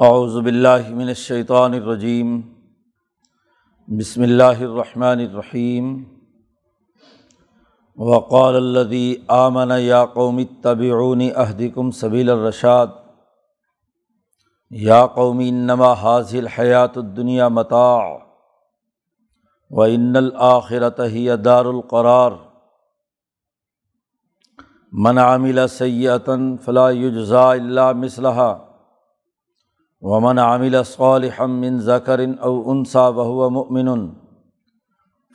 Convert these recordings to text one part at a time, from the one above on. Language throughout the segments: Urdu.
اعوذ باللہ من الشیطان الرجیم بسم اللہ الرحمن الرحیم وقال الذي آمن یا قوم اتبعوني اهدكم سبیل الرشاد یا قومی انما حاصل الحیات الدنیا متاع و ان الآخرت ہی دار القرار من عامل سیئتا فلا یجزا اللہ مصلحہ ومن عامل صالحا من ذکر او انصا وهو مؤمن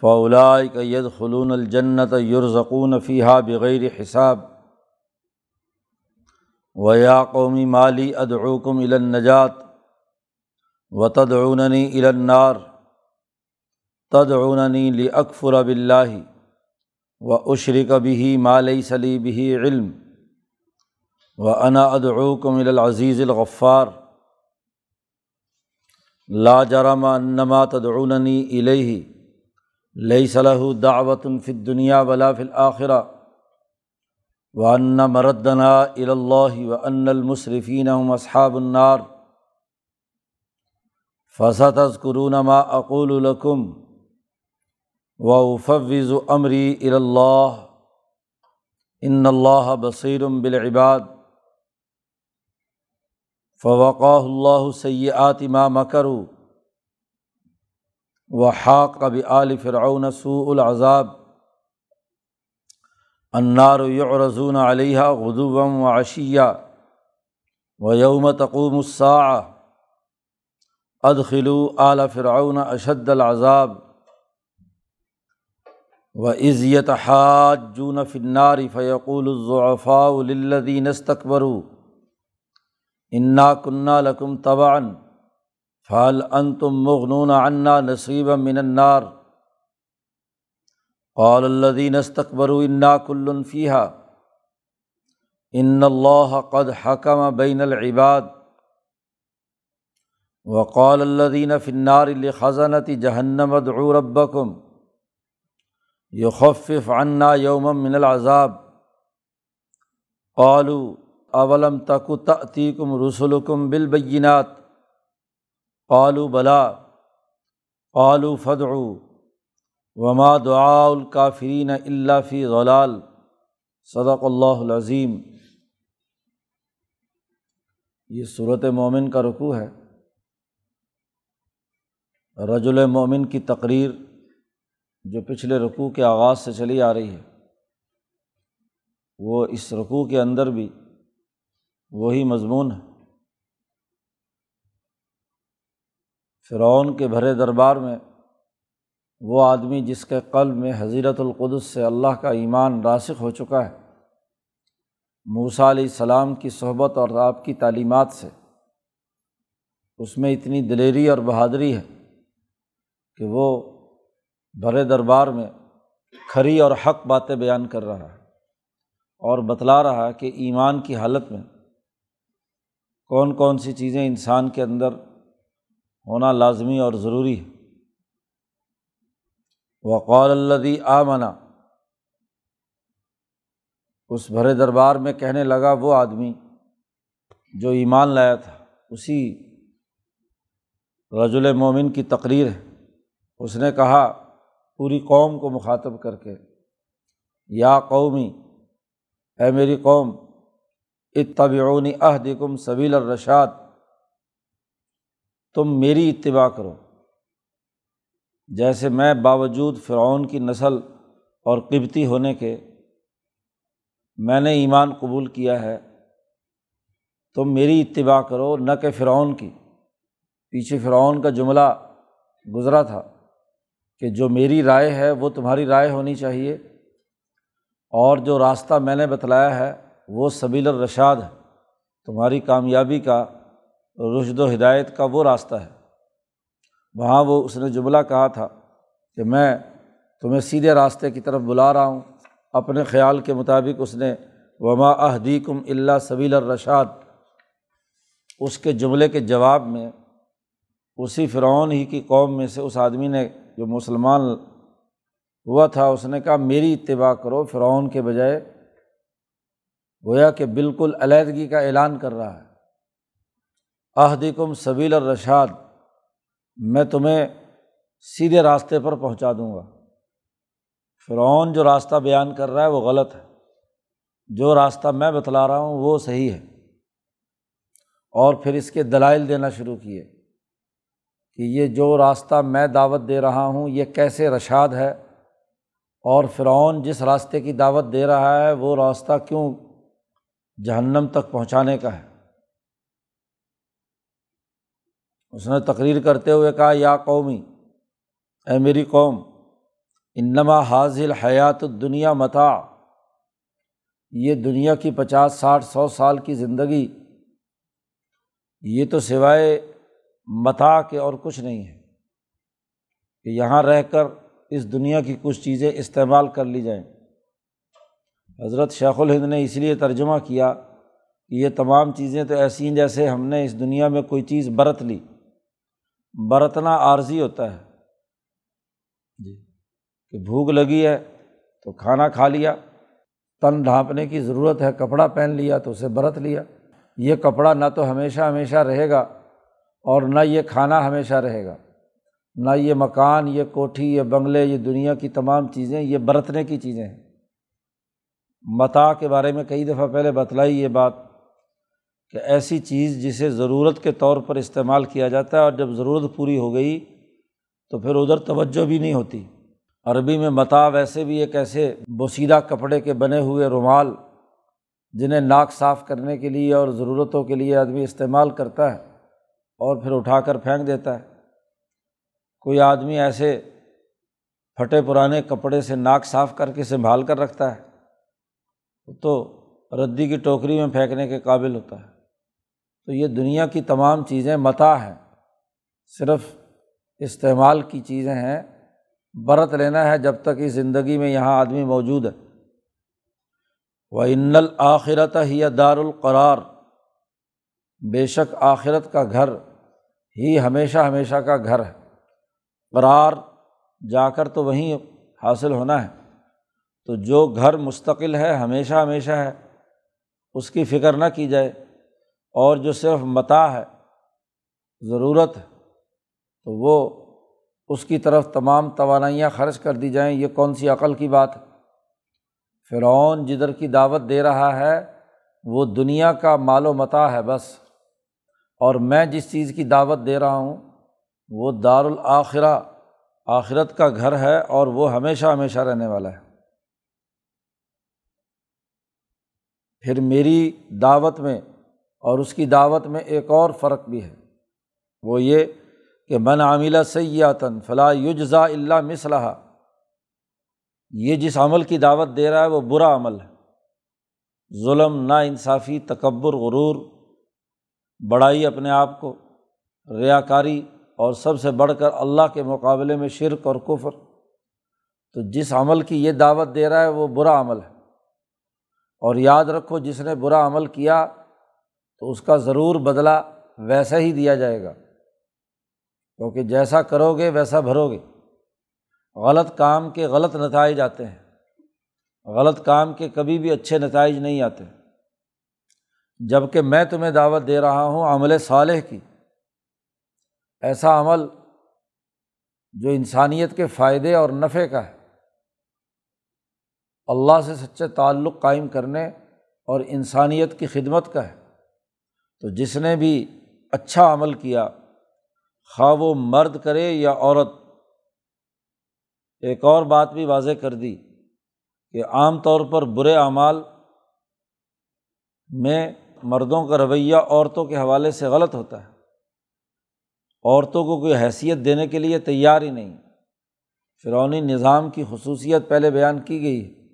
فاولئک يدخلون الجنة يرزقون فيها بغیر حساب و یا قومی مالی ادعوکم النجات و تدعوننی النار تدعوننی لاکفر باللہ و عشرک بھی مالی سلی بھی علم و انا ادعوکم العزیز الغفار لا جرم انما تدعوننی الیہ لیس له دعوت فی الدنیا ولا فی الآخرہ و ان مردنا الا و ان المصرفین اصحاب النار فصت از قرون ما اقول الکم و فوض عمری الا ان اللہ بصیر بالعباد فوقاہ اللہ سیات ما مکرو و حاق اب عال فرعون سوء العذاب. انار یعرضون علیہ غدوم و عشیہ و یوم تقوم الساعہ ادخلو اعلی فرعون اشد العذاب. و عزیت حاجون فنار فیقول الضعفاء للذین استکبروا انا کنہ لکم طبعا فعل انتم مغنون عنا نصیبا من النار قال الدین استقبر انا کل فیحہ ان اللہ قد حکم بین العباد وقال الدین فنار الخذنت جہنم ادعو ربکم یخفف عنا یوم من العذاب قالوا اولم تک تأتیکم رسلکم بالبینات؟ قالوا بلا قالوا فدعوا وما دعا الکافرین اللہ فی غلال صدق اللہ العظیم۔ یہ صورت مومن کا رقوع ہے۔ رجل مومن کی تقریر جو پچھلے رقوع کے آغاز سے چلی آ رہی ہے، وہ اس رقوع کے اندر بھی وہی مضمون ہے۔ فرعون کے بھرے دربار میں وہ آدمی جس کے قلب میں حضیرت القدس سے اللہ کا ایمان راسخ ہو چکا ہے موسا علیہ السلام کی صحبت اور آپ کی تعلیمات سے۔ اس میں اتنی دلیری اور بہادری ہے کہ وہ بھرے دربار میں کھری اور حق باتیں بیان کر رہا ہے اور بتلا رہا ہے کہ ایمان کی حالت میں کون کون سی چیزیں انسان کے اندر ہونا لازمی اور ضروری ہے وقال الدی آ منا اس بھرے دربار میں کہنے لگا وہ آدمی جو ایمان لایا تھا، اسی رج المومن کی تقریر ہے۔ اس نے کہا، پوری قوم کو مخاطب کر کے، یا قومی، اے میری قوم اتبعونی عہدکم سبیل الرشاد، تم میری اتباع کرو۔ جیسے میں باوجود فرعون کی نسل اور قبتی ہونے کے میں نے ایمان قبول کیا ہے، تم میری اتباع کرو، نہ کہ فرعون کی۔ پیچھے فرعون کا جملہ گزرا تھا کہ جو میری رائے ہے وہ تمہاری رائے ہونی چاہیے اور جو راستہ میں نے بتلایا ہے وہ سبیل الرشاد ہے۔ تمہاری کامیابی کا رشد و ہدایت کا وہ راستہ ہے۔ وہاں وہ اس نے جملہ کہا تھا کہ میں تمہیں سیدھے راستے کی طرف بلا رہا ہوں۔ اپنے خیال کے مطابق اس نے وما احدیکم اللہ سبیل الرشاد۔ اس کے جملے کے جواب میں اسی فرعون ہی کی قوم میں سے اس آدمی نے جو مسلمان ہوا تھا، اس نے کہا، میری اتباع کرو فرعون کے بجائے گویا کہ بالکل علیحدگی کا اعلان کر رہا ہے۔ احدکم سبیل الرشاد، میں تمہیں سیدھے راستے پر پہنچا دوں گا۔ فرعون جو راستہ بیان کر رہا ہے وہ غلط ہے۔ جو راستہ میں بتلا رہا ہوں وہ صحیح ہے۔ اور پھر اس کے دلائل دینا شروع کیے کہ یہ جو راستہ میں دعوت دے رہا ہوں یہ کیسے رشاد ہے اور فرعون جس راستے کی دعوت دے رہا ہے وہ راستہ کیوں جہنم تک پہنچانے کا ہے۔ اس نے تقریر کرتے ہوئے کہا، یا قومی، اے میری قوم، انما حاضل حیات دنیا متا یہ دنیا کی پچاس، ساٹھ، سو سال کی زندگی، یہ تو سوائے متا کے اور کچھ نہیں ہے۔ کہ یہاں رہ کر اس دنیا کی کچھ چیزیں استعمال کر لی جائیں۔ حضرت شیخ الہند نے اس لیے ترجمہ کیا کہ یہ تمام چیزیں تو ایسی ہیں جیسے ہم نے اس دنیا میں کوئی چیز برت لی۔ برتنا عارضی ہوتا ہے۔ جی۔ کہ بھوک لگی ہے تو کھانا کھا لیا۔ تن ڈھانپنے کی ضرورت ہے، کپڑا پہن لیا تو اسے برت لیا۔ یہ کپڑا نہ تو ہمیشہ ہمیشہ رہے گا اور نہ یہ کھانا ہمیشہ رہے گا۔ نہ یہ مکان، یہ کوٹھی، یہ بنگلے، یہ دنیا کی تمام چیزیں، یہ برتنے کی چیزیں ہیں۔ متا کے بارے میں کئی دفعہ پہلے بتلائی یہ بات کہ ایسی چیز جسے ضرورت کے طور پر استعمال کیا جاتا ہے اور جب ضرورت پوری ہو گئی تو پھر ادھر توجہ بھی نہیں ہوتی۔ عربی میں متا ویسے بھی ایک ایسے بوسیدہ کپڑے کے بنے ہوئے رومال جنہیں ناک صاف کرنے کے لیے اور ضرورتوں کے لیے آدمی استعمال کرتا ہے اور پھر اٹھا کر پھینک دیتا ہے۔ کوئی آدمی ایسے پھٹے پرانے کپڑے سے ناک صاف کر کے سنبھال کر رکھتا ہے۔ تو ردی کی ٹوکری میں پھینکنے کے قابل ہوتا ہے۔ تو یہ دنیا کی تمام چیزیں متا ہیں۔ صرف استعمال کی چیزیں ہیں۔ برت لینا ہے جب تک اس زندگی میں یہاں آدمی موجود ہے۔ وہ ان الآخرت ہی دار القرار بے شک آخرت کا گھر ہی ہمیشہ ہمیشہ کا گھر ہے۔ قرار جا کر تو وہیں حاصل ہونا ہے۔ تو جو گھر مستقل ہے، ہمیشہ ہمیشہ ہے، اس کی فکر نہ کی جائے۔ اور جو صرف متا ہے، ضرورت ہے، تو وہ اس کی طرف تمام توانائیاں خرچ کر دی جائیں۔ یہ کون سی عقل کی بات ہے؟ فرعون جدھر کی دعوت دے رہا ہے، وہ دنیا کا مال و متا ہے بس۔ اور میں جس چیز کی دعوت دے رہا ہوں، وہ دارالآخرہ، آخرت کا گھر ہے اور وہ ہمیشہ ہمیشہ رہنے والا ہے۔ پھر میری دعوت میں اور اس کی دعوت میں ایک اور فرق بھی ہے۔ وہ یہ کہ من عاملہ سیاتن فلاں یجزا اللہ مصلحہ یہ جس عمل کی دعوت دے رہا ہے وہ برا عمل ہے۔ ظلم نا انصافی تکبر، غرور، بڑائی اپنے آپ کو ریا کاری اور سب سے بڑھ کر اللہ کے مقابلے میں شرک اور کفر۔ تو جس عمل کی یہ دعوت دے رہا ہے وہ برا عمل ہے۔ اور یاد رکھو جس نے برا عمل کیا تو اس کا ضرور بدلہ ویسا ہی دیا جائے گا۔ کیونکہ جیسا کرو گے ویسا بھرو گے غلط کام کے غلط نتائج آتے ہیں۔ غلط کام کے کبھی بھی اچھے نتائج نہیں آتے۔ جبکہ میں تمہیں دعوت دے رہا ہوں عمل صالح کی۔ ایسا عمل جو انسانیت کے فائدے اور نفع کا ہے۔ اللہ سے سچے تعلق قائم کرنے اور انسانیت کی خدمت کا ہے۔ تو جس نے بھی اچھا عمل کیا، خواہ وہ مرد کرے یا عورت، ایک اور بات بھی واضح کر دی کہ عام طور پر برے اعمال میں مردوں کا رویہ عورتوں کے حوالے سے غلط ہوتا ہے۔ عورتوں کو کوئی حیثیت دینے کے لیے تیار ہی نہیں۔ فرونی نظام کی خصوصیت پہلے بیان کی گئی۔ ہے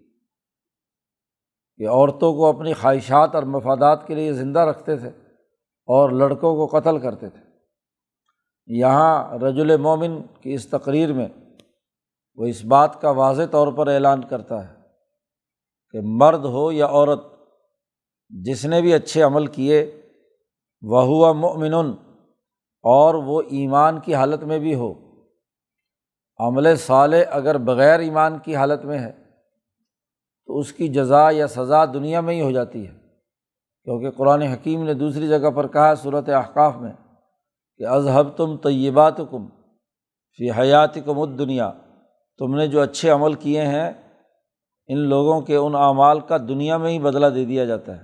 کہ عورتوں کو اپنی خواہشات اور مفادات کے لیے زندہ رکھتے تھے اور لڑکوں کو قتل کرتے تھے۔ یہاں رج مومن کی اس تقریر میں وہ اس بات کا واضح طور پر اعلان کرتا ہے کہ مرد ہو یا عورت، جس نے بھی اچھے عمل کیے وہ ہوا مومن اور وہ ایمان کی حالت میں بھی ہو۔ عمل صالح اگر بغیر ایمان کی حالت میں ہے تو اس کی جزا یا سزا دنیا میں ہی ہو جاتی ہے۔ کیونکہ قرآن حکیم نے دوسری جگہ پر کہا صورت احقاف میں کہ اذہب تم طیبات کم فی حیات کم دنیا تم نے جو اچھے عمل کیے ہیں، ان لوگوں کے ان اعمال کا دنیا میں ہی بدلہ دے دیا جاتا ہے۔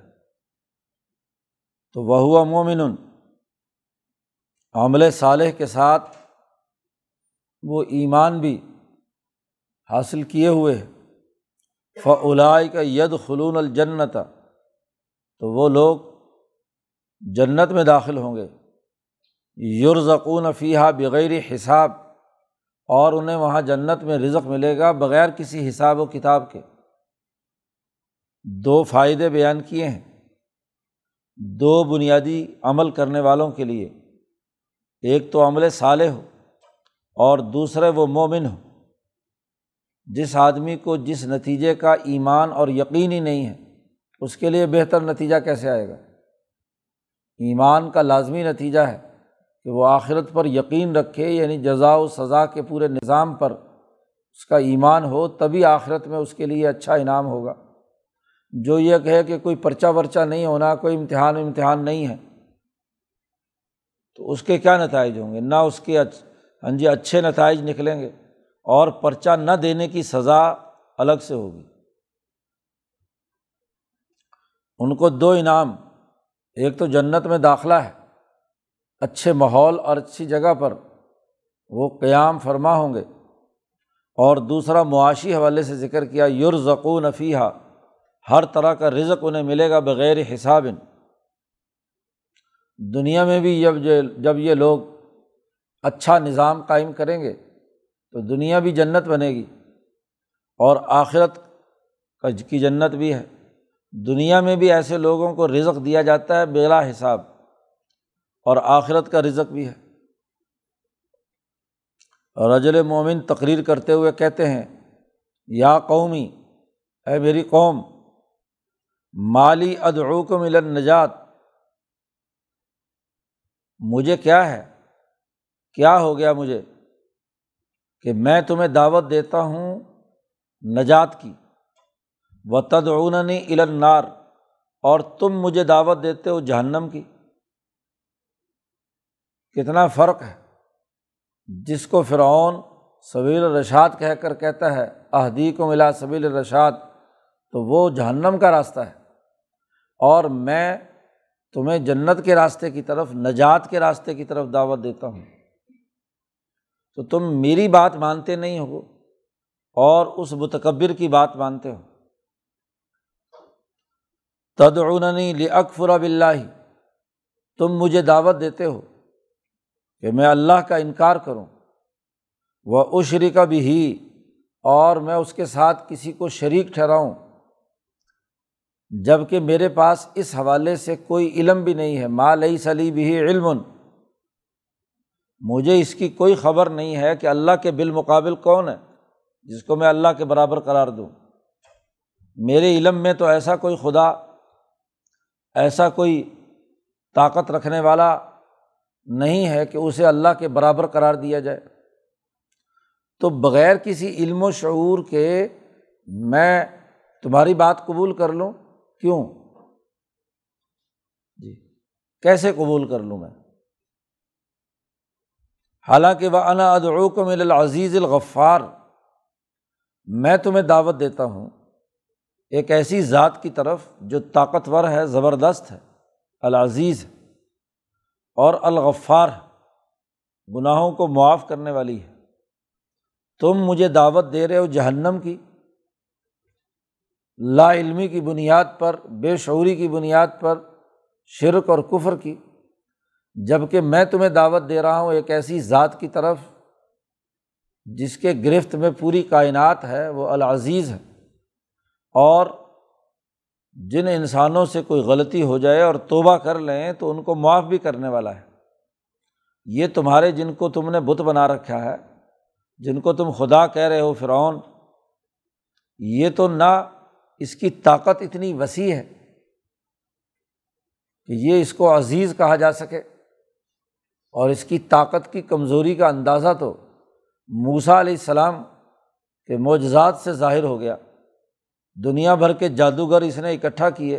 تو وہ ہوا مومن عمل صالح کے ساتھ وہ ایمان بھی حاصل کیے ہوئے فلائی کا ید خلون الجنت تو وہ لوگ جنت میں داخل ہوں گے۔ یورزقون فیحہ بغیر حساب۔ اور انہیں وہاں جنت میں رزق ملے گا بغیر کسی حساب و کتاب کے۔ دو فائدے بیان کیے ہیں۔ دو بنیادی عمل کرنے والوں کے لیے۔ ایک تو عمل صالح ہو اور دوسرے وہ مومن ہو۔ جس آدمی کو جس نتیجے کا ایمان اور یقین ہی نہیں ہے، اس کے لیے بہتر نتیجہ کیسے آئے گا؟ ایمان کا لازمی نتیجہ ہے کہ وہ آخرت پر یقین رکھے یعنی جزا و سزا کے پورے نظام پر اس کا ایمان ہو، تبھی آخرت میں اس کے لیے اچھا انعام ہوگا۔ جو یہ کہے کہ کوئی پرچہ ورچہ نہیں ہونا، کوئی امتحان امتحان نہیں ہے، تو اس کے کیا نتائج ہوں گے؟ نہ اس کے ہاں جی اچھے نتائج نکلیں گے۔ اور پرچہ نہ دینے کی سزا الگ سے ہوگی۔ ان کو دو انعام، ایک تو جنت میں داخلہ ہے، اچھے ماحول اور اچھی جگہ پر وہ قیام فرما ہوں گے۔ اور دوسرا، معاشی حوالے سے ذکر کیا یورزقو نفیحہ ہر طرح کا رزق انہیں ملے گا بغیر حساب۔ دنیا میں بھی جب جب یہ لوگ اچھا نظام قائم کریں گے تو دنیا بھی جنت بنے گی اور آخرت کی جنت بھی ہے۔ دنیا میں بھی ایسے لوگوں کو رزق دیا جاتا ہے بلا حساب اور آخرت کا رزق بھی ہے۔ رجل مومن تقریر کرتے ہوئے کہتے ہیں، یا قومی، اے میری قوم، مالی ادعوکم ملن نجات مجھے کیا ہے؟ کیا ہو گیا مجھے؟ کہ میں تمہیں دعوت دیتا ہوں نجات کی۔ و تدعوننی النار، اور تم مجھے دعوت دیتے ہو جہنم کی۔ کتنا فرق ہے۔ جس کو فرعون سبیل الرشاد کہہ کر کہتا ہے اہدی کو ملا سبیل الرشاد، تو وہ جہنم کا راستہ ہے۔ اور میں تمہیں جنت کے راستے کی طرف، نجات کے راستے کی طرف دعوت دیتا ہوں۔ تو تم میری بات مانتے نہیں ہو اور اس متکبر کی بات مانتے ہو۔ تدعنی لکفر اب اللہ تم مجھے دعوت دیتے ہو کہ میں اللہ کا انکار کروں۔ وہ عشری کا بھی ہی اور میں اس کے ساتھ کسی کو شریک ٹھہراؤں۔ جبکہ میرے پاس اس حوالے سے کوئی علم بھی نہیں ہے۔ ماں لئی سلی بھی علم۔ مجھے اس کی کوئی خبر نہیں ہے کہ اللہ کے بالمقابل کون ہے، جس کو میں اللہ کے برابر قرار دوں۔ میرے علم میں تو ایسا کوئی خدا، ایسا کوئی طاقت رکھنے والا نہیں ہے کہ اسے اللہ کے برابر قرار دیا جائے۔ تو بغیر کسی علم و شعور کے میں تمہاری بات قبول کر لوں؟ کیوں؟ جی کیسے قبول کر لوں میں؟ حالانکہ وہ انا ادعوکم العزیز الغفار، میں تمہیں دعوت دیتا ہوں، ایک ایسی ذات کی طرف جو طاقتور ہے، زبردست ہے، العزیز ہے اور الغفار گناہوں کو معاف کرنے والی ہے۔ تم مجھے دعوت دے رہے ہو جہنم کی، لا علمی کی بنیاد پر، بے شعوری کی بنیاد پر، شرک اور کفر کی۔ جبکہ میں تمہیں دعوت دے رہا ہوں، ایک ایسی ذات کی طرف جس کے گرفت میں پوری کائنات ہے، وہ العزیز ہے۔ اور جن انسانوں سے کوئی غلطی ہو جائے اور توبہ کر لیں، تو ان کو معاف بھی کرنے والا ہے۔ یہ تمہارے جن کو تم نے بت بنا رکھا ہے، جن کو تم خدا کہہ رہے ہو فرعون، یہ تو نہ اس کی طاقت اتنی وسیع ہے کہ یہ اس کو عزیز کہا جا سکے۔ اور اس کی طاقت کی کمزوری کا اندازہ تو موسا علیہ السلام کے معجزات سے ظاہر ہو گیا۔ دنیا بھر کے جادوگر اس نے اکٹھا کیے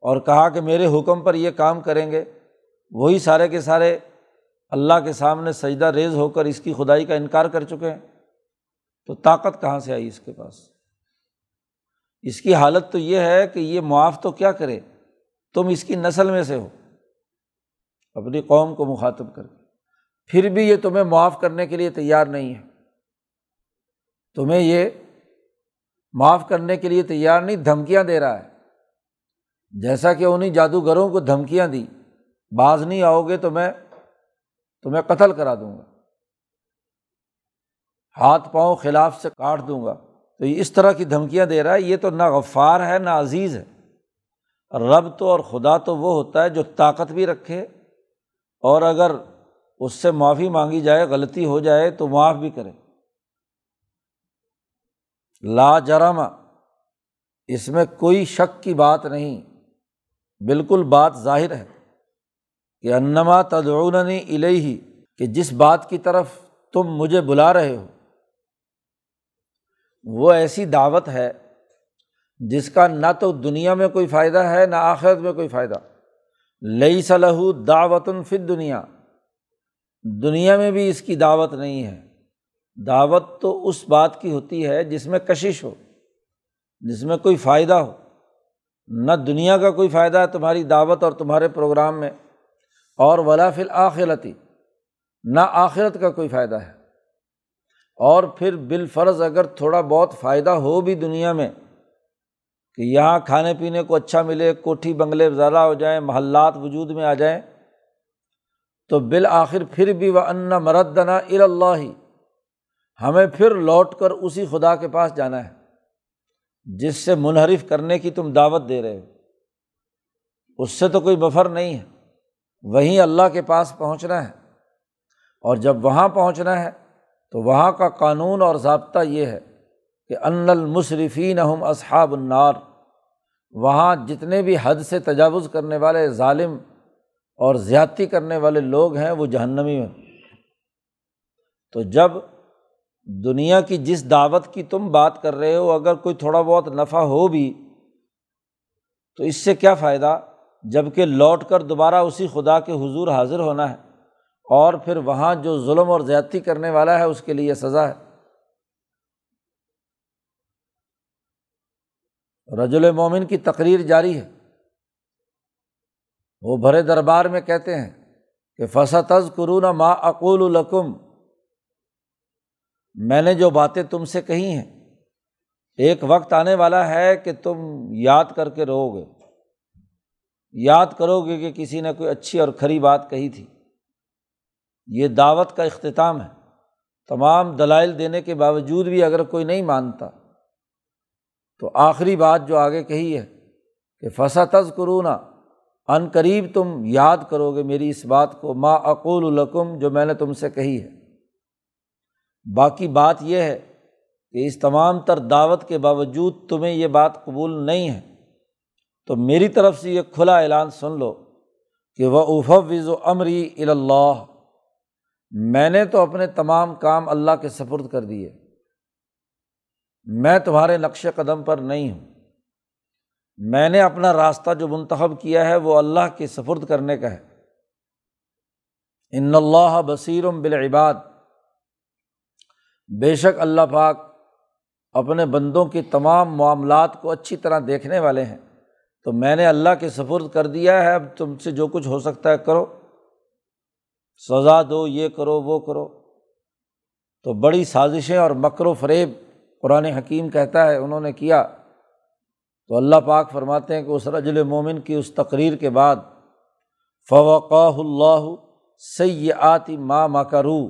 اور کہا کہ میرے حکم پر یہ کام کریں گے۔ وہی سارے کے سارے اللہ کے سامنے سجدہ ریز ہو کر اس کی خدائی کا انکار کر چکے ہیں۔ تو طاقت کہاں سے آئی اس کے پاس؟ اس کی حالت تو یہ ہے کہ یہ معاف تو کیا کرے؟ تم اس کی نسل میں سے ہو۔ اپنی قوم کو مخاطب کر کے پھر بھی یہ تمہیں معاف کرنے کے لیے تیار نہیں ہے۔ تمہیں یہ معاف کرنے کے لیے تیار نہیں، دھمکیاں دے رہا ہے۔ جیسا کہ انہیں جادوگروں کو دھمکیاں دی۔ باز نہیں آؤ گے تو میں تمہیں قتل کرا دوں گا۔ ہاتھ پاؤں خلاف سے کاٹ دوں گا۔ تو اس طرح کی دھمکیاں دے رہا ہے۔ یہ تو نہ غفار ہے، نہ عزیز ہے۔ رب تو اور خدا تو وہ ہوتا ہے جو طاقت بھی رکھے اور اگر اس سے معافی مانگی جائے، غلطی ہو جائے تو معاف بھی کرے۔ لا جرم، اس میں کوئی شک کی بات نہیں۔ بالکل بات ظاہر ہے کہ انما تدعوننی الیہ، کہ جس بات کی طرف تم مجھے بلا رہے ہو، وہ ایسی دعوت ہے جس کا نہ تو دنیا میں کوئی فائدہ ہے، نہ آخرت میں کوئی فائدہ۔ لئی صلاح دعوت فت دنیا دنیا میں بھی اس کی دعوت نہیں ہے۔ دعوت تو اس بات کی ہوتی ہے جس میں کشش ہو، جس میں کوئی فائدہ ہو۔ نہ دنیا کا کوئی فائدہ ہے تمہاری دعوت اور تمہارے پروگرام میں، اور ولا فل آخرتی نہ آخرت کا کوئی فائدہ ہے۔ اور پھر بالفرض اگر تھوڑا بہت فائدہ ہو بھی دنیا میں کہ یہاں کھانے پینے کو اچھا ملے، کوٹھی، بنگلے زیادہ ہو جائیں، محلات وجود میں آ جائیں، تو بالآخر پھر بھی وہ ان مردنا ار اللہ ہی ہمیں پھر لوٹ کر اسی خدا کے پاس جانا ہے، جس سے منحرف کرنے کی تم دعوت دے رہے ہو۔ اس سے تو کوئی بفر نہیں ہے، وہیں اللہ کے پاس پہنچنا ہے۔ اور جب وہاں پہنچنا ہے، تو وہاں کا قانون اور ضابطہ یہ ہے کہ ان المصرفین ہم اصحاب النار، وہاں جتنے بھی حد سے تجاوز کرنے والے ظالم اور زیادتی کرنے والے لوگ ہیں، وہ جہنمی میں تو جب دنیا کی جس دعوت کی تم بات کر رہے ہو، اگر کوئی تھوڑا بہت نفع ہو بھی، تو اس سے کیا فائدہ؟ جبکہ لوٹ کر دوبارہ اسی خدا کے حضور حاضر ہونا ہے اور پھر وہاں جو ظلم اور زیادتی کرنے والا ہے، اس کے لیے سزا ہے۔ رجل مومن کی تقریر جاری ہے۔ وہ بھرے دربار میں کہتے ہیں کہ فصتز قرون ما اقول القم میں نے جو باتیں تم سے کہی ہیں، ایک وقت آنے والا ہے کہ تم یاد کر کے رہو گے۔ یاد کرو گے کہ کسی نے کوئی اچھی اور کھری بات کہی تھی۔ یہ دعوت کا اختتام ہے۔ تمام دلائل دینے کے باوجود بھی اگر کوئی نہیں مانتا تو آخری بات جو آگے کہی ہے کہ فسا تز کرونا عن قریب تم یاد کرو گے میری اس بات کو، ما اقول القم جو میں نے تم سے کہی ہے۔ باقی بات یہ ہے کہ اس تمام تر دعوت کے باوجود تمہیں یہ بات قبول نہیں ہے۔ تو میری طرف سے یہ کھلا اعلان سن لو کہ وہ افوض و امری اللہ میں نے تو اپنے تمام کام اللہ کے سفرد کر دیے۔ میں تمہارے نقش قدم پر نہیں ہوں۔ میں نے اپنا راستہ جو منتخب کیا ہے وہ اللہ کے سفرد کرنے کا ہے۔ ان اللہ بصیرم بالعباد۔ بے شک اللہ پاک اپنے بندوں کے تمام معاملات کو اچھی طرح دیکھنے والے ہیں۔ تو میں نے اللہ کے سفرد کر دیا ہے، اب تم سے جو کچھ ہو سکتا ہے کرو۔ سزا دو، یہ کرو، وہ کرو۔ تو بڑی سازشیں اور مکر و فریب قرآن حکیم کہتا ہے، انہوں نے کیا۔ تو اللہ پاک فرماتے ہیں کہ اس رجل مومن کی اس تقریر کے بعد فوقاہ اللہ سیاتی ماں مکرو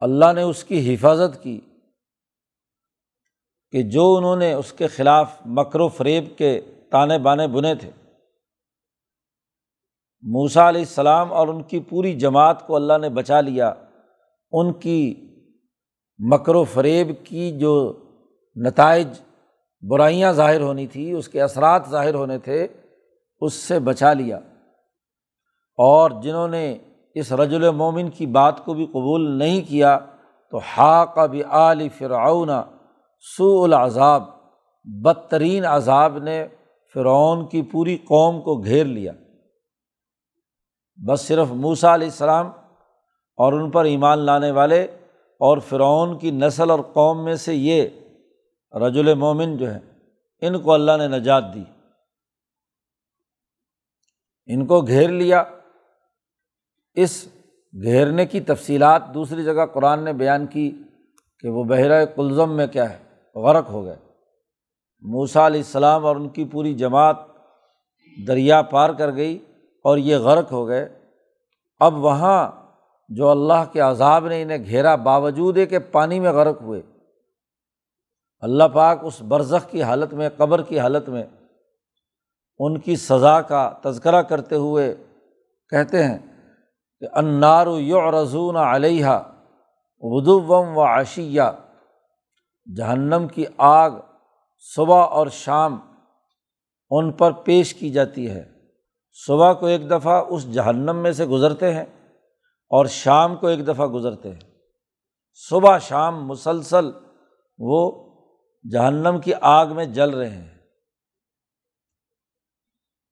اللہ نے اس کی حفاظت کی کہ جو انہوں نے اس کے خلاف مکر و فریب کے تانے بانے بنے تھے۔ موسا علیہ السلام اور ان کی پوری جماعت کو اللہ نے بچا لیا۔ ان کی مکر و فریب کی جو نتائج برائیاں ظاہر ہونی تھی، اس کے اثرات ظاہر ہونے تھے، اس سے بچا لیا۔ اور جنہوں نے اس رجل مومن کی بات کو بھی قبول نہیں کیا، تو حاق بھی علی فرعون سو العذاب، بدترین عذاب نے فرعون کی پوری قوم کو گھیر لیا۔ بس صرف موسا علیہ السلام اور ان پر ایمان لانے والے اور فرعون کی نسل اور قوم میں سے یہ رج المومن جو ہے ان کو اللہ نے نجات دی۔ ان کو گھیر لیا۔ اس گھیرنے کی تفصیلات دوسری جگہ قرآن نے بیان کی کہ وہ بحرۂ کلزم میں کیا ہے، غرق ہو گئے۔ موسا علیہ السلام اور ان کی پوری جماعت دریا پار کر گئی اور یہ غرق ہو گئے۔ اب وہاں جو اللہ کے عذاب نے انہیں گھیرا، باوجود ہے کہ پانی میں غرق ہوئے۔ اللہ پاک اس برزخ کی حالت میں، قبر کی حالت میں ان کی سزا کا تذکرہ کرتے ہوئے کہتے ہیں کہ انار یو رضون علیہ ودوم و عشیہ۔ جہنم کی آگ صبح اور شام ان پر پیش کی جاتی ہے۔ صبح کو ایک دفعہ اس جہنم میں سے گزرتے ہیں۔ اور شام کو ایک دفعہ گزرتے ہیں۔ صبح شام مسلسل وہ جہنم کی آگ میں جل رہے ہیں۔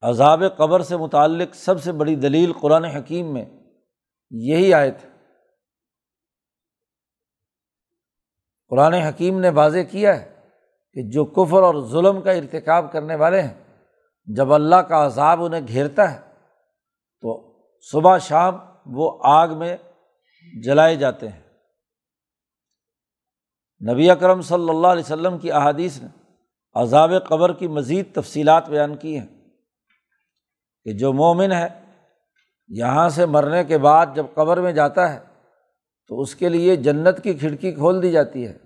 عذاب قبر سے متعلق سب سے بڑی دلیل قرآن حکیم میں یہی آئے تھے قرآن حکیم نے واضح کیا ہے کہ جو کفر اور ظلم کا ارتکاب کرنے والے ہیں، جب اللہ کا عذاب انہیں گھیرتا ہے، تو صبح شام وہ آگ میں جلائے جاتے ہیں۔ نبی اکرم صلی اللہ علیہ وسلم کی احادیث نے عذاب قبر کی مزید تفصیلات بیان کی ہیں کہ جو مومن ہے، یہاں سے مرنے کے بعد جب قبر میں جاتا ہے، تو اس کے لیے جنت کی کھڑکی کھول دی جاتی ہے۔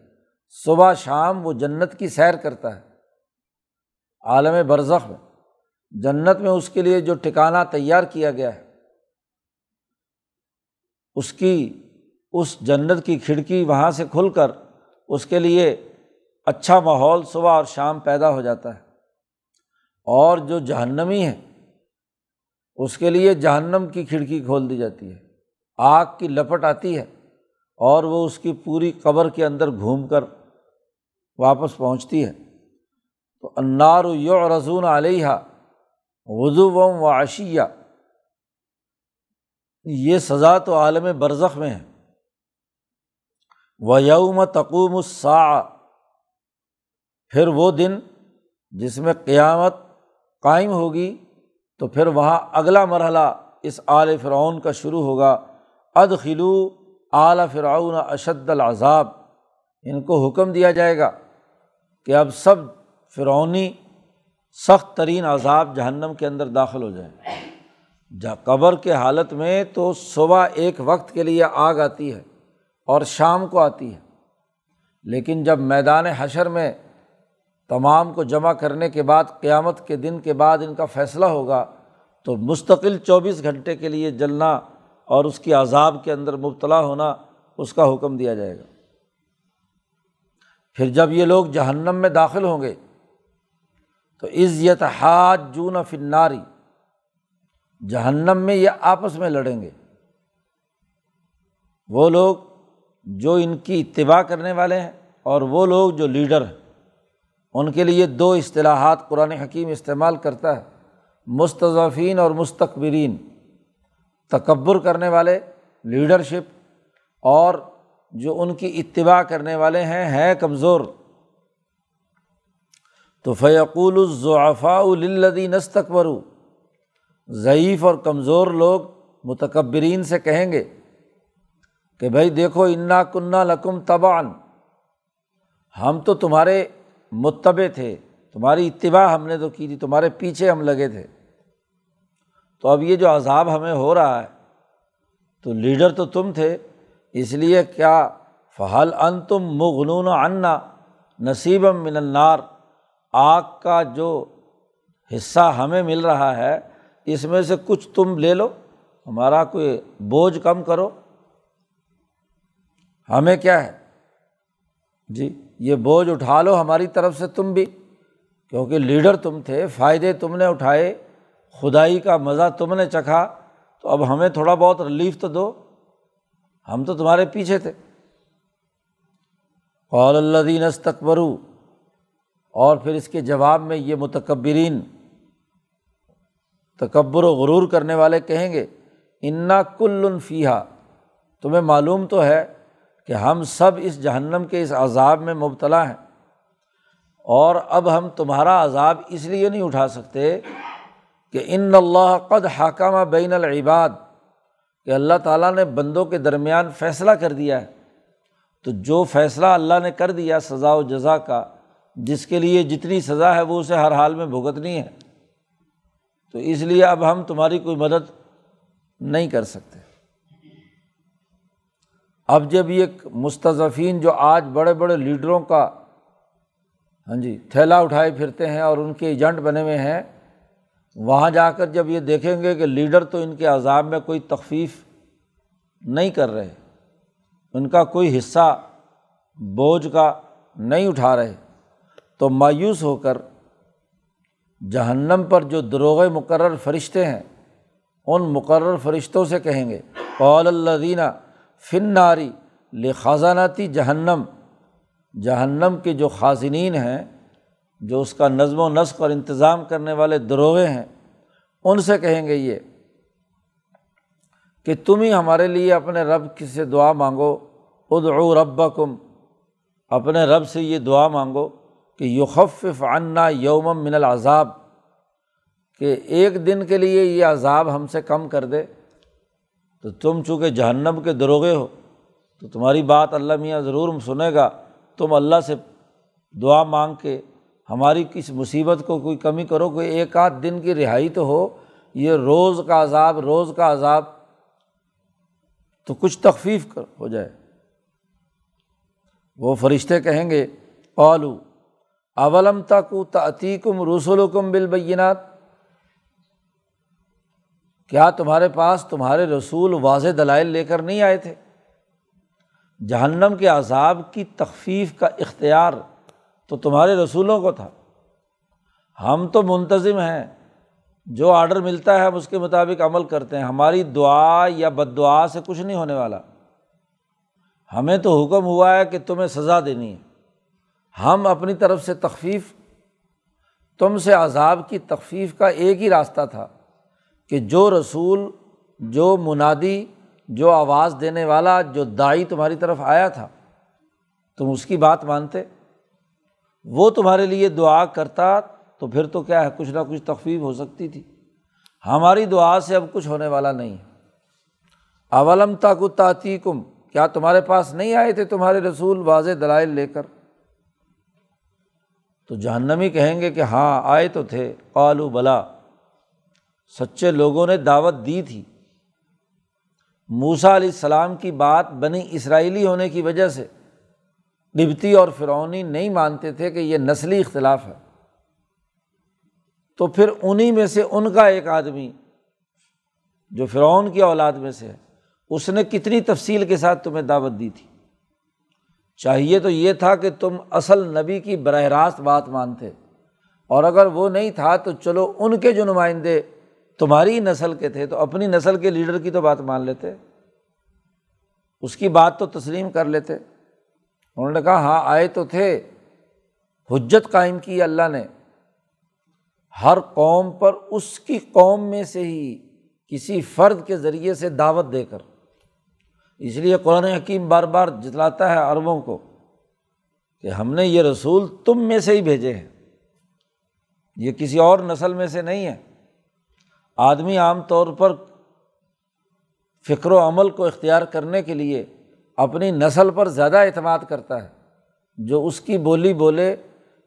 صبح شام وہ جنت کی سیر کرتا ہے۔ عالم برزخ میں جنت میں اس کے لیے جو ٹکانا تیار کیا گیا ہے۔ اس کی، اس جنت کی کھڑکی وہاں سے کھل کر اس کے لیے اچھا ماحول صبح اور شام پیدا ہو جاتا ہے۔ اور جو جہنمی ہے اس کے لیے جہنم کی کھڑکی کھول دی جاتی ہے۔ آگ کی لپٹ آتی ہے اور وہ اس کی پوری قبر کے اندر گھوم کر واپس پہنچتی ہے۔ تو انار یو رضون علیہ وضو و عشیہ۔ یہ سزا تو عالم برزخ میں ہے۔ و یوم تقوم السا پھر وہ دن جس میں قیامت قائم ہوگی، تو پھر وہاں اگلا مرحلہ اس عال فرعون کا شروع ہوگا۔ اد خلو اعلی فرعون اشد العذاب، ان کو حکم دیا جائے گا کہ اب سب فرعونی سخت ترین عذاب جہنم کے اندر داخل ہو جائیں۔ جا قبر کے حالت میں تو صبح ایک وقت کے لیے آگ آتی ہے اور شام کو آتی ہے۔ لیکن جب میدان حشر میں تمام کو جمع کرنے کے بعد قیامت کے دن کے بعد ان کا فیصلہ ہوگا، تو مستقل چوبیس گھنٹے کے لیے جلنا اور اس کی عذاب کے اندر مبتلا ہونا اس کا حکم دیا جائے گا۔ پھر جب یہ لوگ جہنم میں داخل ہوں گے، تو عزت حاج جون فناری جہنم میں یہ آپس میں لڑیں گے۔ وہ لوگ جو ان کی اتباع کرنے والے ہیں اور وہ لوگ جو لیڈر ہیں، ان کے لیے دو اصطلاحات قرآن حکیم استعمال کرتا ہے۔ مستضفین اور مستقبرین، تکبر کرنے والے، لیڈرشپ، اور جو ان کی اتباع کرنے والے ہیں ہیں کمزور۔ تو فیقول الضعفاء الدی نستقبر ضعیف اور کمزور لوگ متکبرین سے کہیں گے کہ بھائی دیکھو، انا کنہ لکم تبان ہم تو تمہارے متبع تھے، تمہاری اتباع ہم نے تو کی تھی، تمہارے پیچھے ہم لگے تھے۔ تو اب یہ جو عذاب ہمیں ہو رہا ہے، تو لیڈر تو تم تھے، اس لیے کیا فہل ان تم مغنون انا نصیب من النار؟ آگ کا جو حصہ ہمیں مل رہا ہے اس میں سے کچھ تم لے لو، ہمارا کوئی بوجھ کم کرو۔ ہمیں کیا ہے؟ جی یہ بوجھ اٹھا لو ہماری طرف سے تم بھی، کیونکہ لیڈر تم تھے، فائدے تم نے اٹھائے، خدائی کا مزہ تم نے چکھا، تو اب ہمیں تھوڑا بہت ریلیف تو دو۔ ہم تو تمہارے پیچھے تھے۔ قول اللہ دین استقبرو اور پھر اس کے جواب میں یہ متکبرین تکبر و غرور کرنے والے کہیں گے، انا کل فیحہ تمہیں معلوم تو ہے کہ ہم سب اس جہنم کے اس عذاب میں مبتلا ہیں۔ اور اب ہم تمہارا عذاب اس لیے نہیں اٹھا سکتے کہ ان اللہ قد حاکمہ بین العباد۔ کہ اللہ تعالیٰ نے بندوں کے درمیان فیصلہ کر دیا ہے۔ تو جو فیصلہ اللہ نے کر دیا سزا و جزا کا، جس کے لیے جتنی سزا ہے وہ اسے ہر حال میں بھگتنی ہے۔ تو اس لیے اب ہم تمہاری کوئی مدد نہیں کر سکتے۔ اب جب یہ مستضفین جو آج بڑے بڑے لیڈروں کا ہاں جی تھیلا اٹھائے پھرتے ہیں اور ان کے ایجنٹ بنے ہوئے ہیں، وہاں جا کر جب یہ دیکھیں گے کہ لیڈر تو ان کے عذاب میں کوئی تخفیف نہیں کر رہے، ان کا کوئی حصہ، بوجھ کا نہیں اٹھا رہے، تو مایوس ہو کر جہنم پر جو دروغ مقرر فرشتے ہیں، ان مقرر فرشتوں سے کہیں گے قول اللہ دینہ فن ناری لخذاناتی جہنم۔ جہنم کے جو خاصنین ہیں، جو اس کا نظم و نسق اور انتظام کرنے والے دروغے ہیں، ان سے کہیں گے یہ کہ تم ہی ہمارے لیے اپنے رب کی سے دعا مانگو، ادعو رب کم اپنے رب سے یہ دعا مانگو۔ کہ یخف عنا یوم من العذاب، کہ ایک دن کے لیے یہ عذاب ہم سے کم کر دے۔ تو تم چونکہ جہنم کے دروغے ہو، تو تمہاری بات اللہ میاں ضرور سنے گا۔ تم اللہ سے دعا مانگ کے ہماری کس مصیبت کو کوئی کمی کرو، کوئی ایک آدھ دن کی رہائی تو ہو، یہ روز کا عذاب، روز کا عذاب، تو کچھ تخفیف کر، ہو جائے۔ وہ فرشتے کہیں گے اولو اولم تک تعتیکم رسول کم بالبینات؟ کیا تمہارے پاس تمہارے رسول واضح دلائل لے کر نہیں آئے تھے؟ جہنم کے عذاب کی تخفیف کا اختیار تو تمہارے رسولوں کو تھا۔ ہم تو منتظم ہیں۔ جو آڈر ملتا ہے ہم اس کے مطابق عمل کرتے ہیں۔ ہماری دعا یا بد دعا سے کچھ نہیں ہونے والا۔ ہمیں تو حکم ہوا ہے کہ تمہیں سزا دینی ہے۔ ہم اپنی طرف سے تخفیف، تم سے عذاب کی تخفیف کا ایک ہی راستہ تھا کہ جو رسول، جو منادی، جو آواز دینے والا، جو دائی تمہاری طرف آیا تھا، تم اس کی بات مانتے؟ وہ تمہارے لیے دعا کرتا تو پھر تو کیا ہے، کچھ نہ کچھ تخفیف ہو سکتی تھی۔ ہماری دعا سے اب کچھ ہونے والا نہیں۔ ہے اولم تاکتی کم، کیا تمہارے پاس نہیں آئے تھے تمہارے رسول واضح دلائل لے کر؟ تو جہنمی کہیں گے کہ ہاں آئے تو تھے۔ قالو بلا۔ سچے لوگوں نے دعوت دی تھی۔ موسا علیہ السلام کی بات بنی اسرائیلی ہونے کی وجہ سے۔ نبتی اور فرعونی نہیں مانتے تھے کہ یہ نسلی اختلاف ہے۔ تو پھر انہیں میں سے ان کا ایک آدمی جو فرعون کی اولاد میں سے ہے، اس نے کتنی تفصیل کے ساتھ تمہیں دعوت دی تھی؟ چاہیے تو یہ تھا کہ تم اصل نبی کی براہ راست بات مانتے۔ اور اگر وہ نہیں تھا تو چلو ان کے جو نمائندے تمہاری نسل کے تھے تو اپنی نسل کے لیڈر کی تو بات مان لیتے۔ اس کی بات تو تسلیم کر لیتے۔ انہوں نے کہا ہاں آئے تو تھے۔ حجت قائم کی اللہ نے۔ ہر قوم پر اس کی قوم میں سے ہی کسی فرد کے ذریعے سے دعوت دے کر۔ اس لیے قرآن حکیم بار بار جتلاتا ہے عربوں کو کہ ہم نے یہ رسول تم میں سے ہی بھیجے ہیں۔ یہ کسی اور نسل میں سے نہیں ہے۔ آدمی عام طور پر فکر و عمل کو اختیار کرنے کے لیے اپنی نسل پر زیادہ اعتماد کرتا ہے۔ جو اس کی بولی بولے،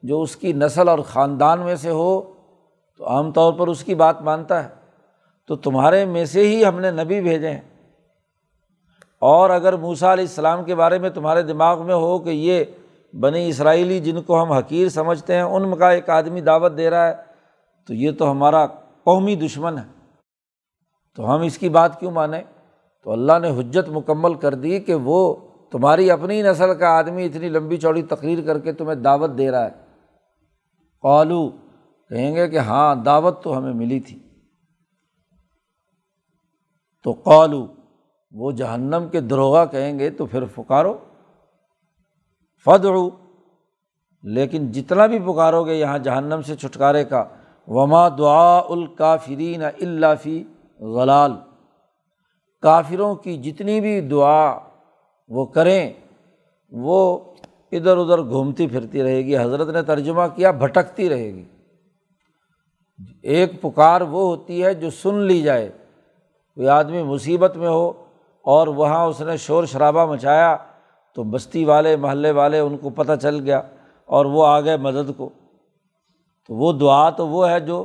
جو اس کی نسل اور خاندان میں سے ہو، تو عام طور پر اس کی بات مانتا ہے۔ تو تمہارے میں سے ہی ہم نے نبی بھیجے ہیں۔ اور اگر موسا علیہ السلام کے بارے میں تمہارے دماغ میں ہو کہ یہ بنی اسرائیلی جن کو ہم حقیر سمجھتے ہیں، ان کا ایک آدمی دعوت دے رہا ہے، تو یہ تو ہمارا قومی دشمن ہے۔ تو ہم اس کی بات کیوں مانیں؟ تو اللہ نے حجت مکمل کر دی کہ وہ تمہاری اپنی نسل کا آدمی اتنی لمبی چوڑی تقریر کر کے تمہیں دعوت دے رہا ہے۔ قالو، کہیں گے کہ ہاں دعوت تو ہمیں ملی تھی۔ تو قالو وہ جہنم کے دروغہ کہیں گے تو پھر پکارو۔ فدعو لیکن جتنا بھی پکارو گے یہاں جہنم سے چھٹکارے کا۔ وما دعا الکافرین اللہ فی غلال۔ کافروں کی جتنی بھی دعا وہ کریں، وہ ادھر ادھر گھومتی پھرتی رہے گی۔ حضرت نے ترجمہ کیا، بھٹکتی رہے گی۔ ایک پکار وہ ہوتی ہے جو سن لی جائے۔ کوئی آدمی مصیبت میں ہو اور وہاں اس نے شور شرابہ مچایا تو بستی والے، محلے والے ان کو پتہ چل گیا اور وہ آ گئے مدد کو۔ تو وہ دعا تو وہ ہے جو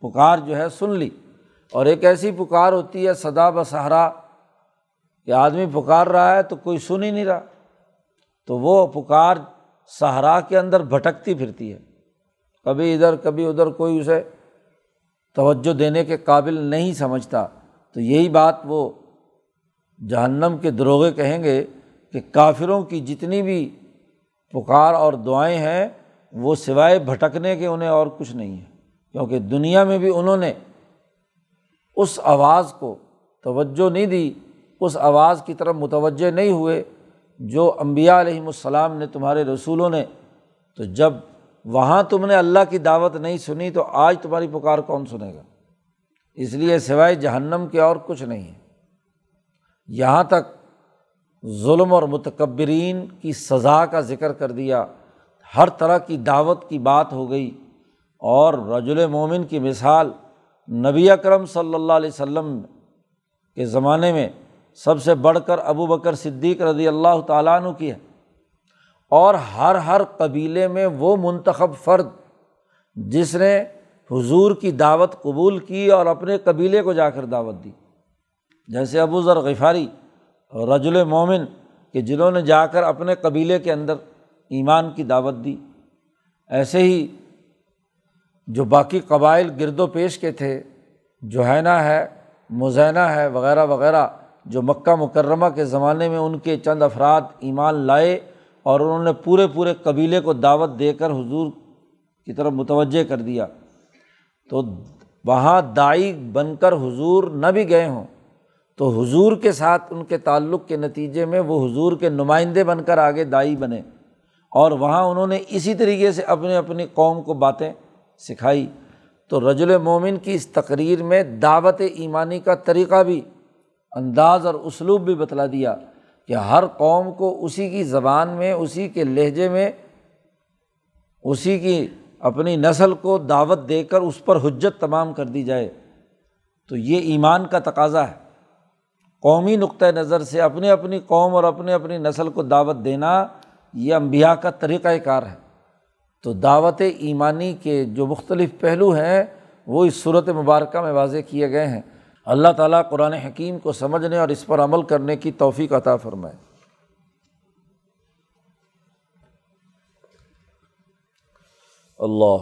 پکار جو ہے سن لی۔ اور ایک ایسی پکار ہوتی ہے سدا بصحرا کہ آدمی پکار رہا ہے تو کوئی سن ہی نہیں رہا۔ تو وہ پکار صحرا کے اندر بھٹکتی پھرتی ہے۔ کبھی ادھر کبھی ادھر کوئی اسے توجہ دینے کے قابل نہیں سمجھتا۔ تو یہی بات وہ جہنم کے دروغے کہیں گے کہ کافروں کی جتنی بھی پکار اور دعائیں ہیں، وہ سوائے بھٹکنے کے انہیں اور کچھ نہیں ہے کیونکہ دنیا میں بھی انہوں نے اس آواز کو توجہ نہیں دی، اس آواز کی طرف متوجہ نہیں ہوئے جو امبیا علیہم السلام نے تمہارے رسولوں نے۔ تو جب وہاں تم نے اللہ کی دعوت نہیں سنی، تو آج تمہاری پکار کون سنے گا؟ اس لیے سوائے جہنم کے اور کچھ نہیں ہے یہاں تک ظلم اور متکبرین کی سزا کا ذکر کر دیا۔ ہر طرح کی دعوت کی بات ہو گئی۔ اور رجل مومن کی مثال نبی اکرم صلی اللہ علیہ وسلم کے زمانے میں سب سے بڑھ کر ابو بکر صدیق رضی اللہ تعالیٰ عنہ کی ہے۔ اور ہر ہر قبیلے میں وہ منتخب فرد جس نے حضور کی دعوت قبول کی اور اپنے قبیلے کو جا کر دعوت دی۔ جیسے ابو ذر غفاری اور رجل مومن کہ جنہوں نے جا کر اپنے قبیلے کے اندر ایمان کی دعوت دی۔ ایسے ہی جو باقی قبائل گرد و پیش کے تھے، جوہینہ ہے، مزینہ ہے وغیرہ وغیرہ، جو مکہ مکرمہ کے زمانے میں ان کے چند افراد ایمان لائے اور انہوں نے پورے پورے قبیلے کو دعوت دے کر حضور کی طرف متوجہ کر دیا۔ تو وہاں دائی بن کر حضور نہ بھی گئے ہوں۔ تو حضور کے ساتھ ان کے تعلق کے نتیجے میں وہ حضور کے نمائندے بن کر آگے دائی بنے اور وہاں انہوں نے اسی طریقے سے اپنے اپنی قوم کو باتیں سکھائی۔ تو رجل مومن کی اس تقریر میں دعوت ایمانی کا طریقہ بھی انداز اور اسلوب بھی بتلا دیا کہ ہر قوم کو اسی کی زبان میں، اسی کے لہجے میں، اسی کی اپنی نسل کو دعوت دے کر اس پر حجت تمام کر دی جائے۔ تو یہ ایمان کا تقاضا ہے۔ قومی نقطۂ نظر سے اپنی اپنی قوم اور اپنے اپنی نسل کو دعوت دینا یہ امبیا کا طریقۂ کار ہے۔ تو دعوت ایمانی کے جو مختلف پہلو ہیں وہ اس صورت مبارکہ میں واضح کیے گئے ہیں۔ اللہ تعالیٰ قرآن حکیم کو سمجھنے اور اس پر عمل کرنے کی توفیق عطا فرمائے۔ اللہ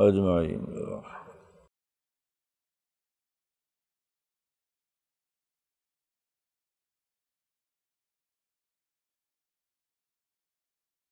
اجمعین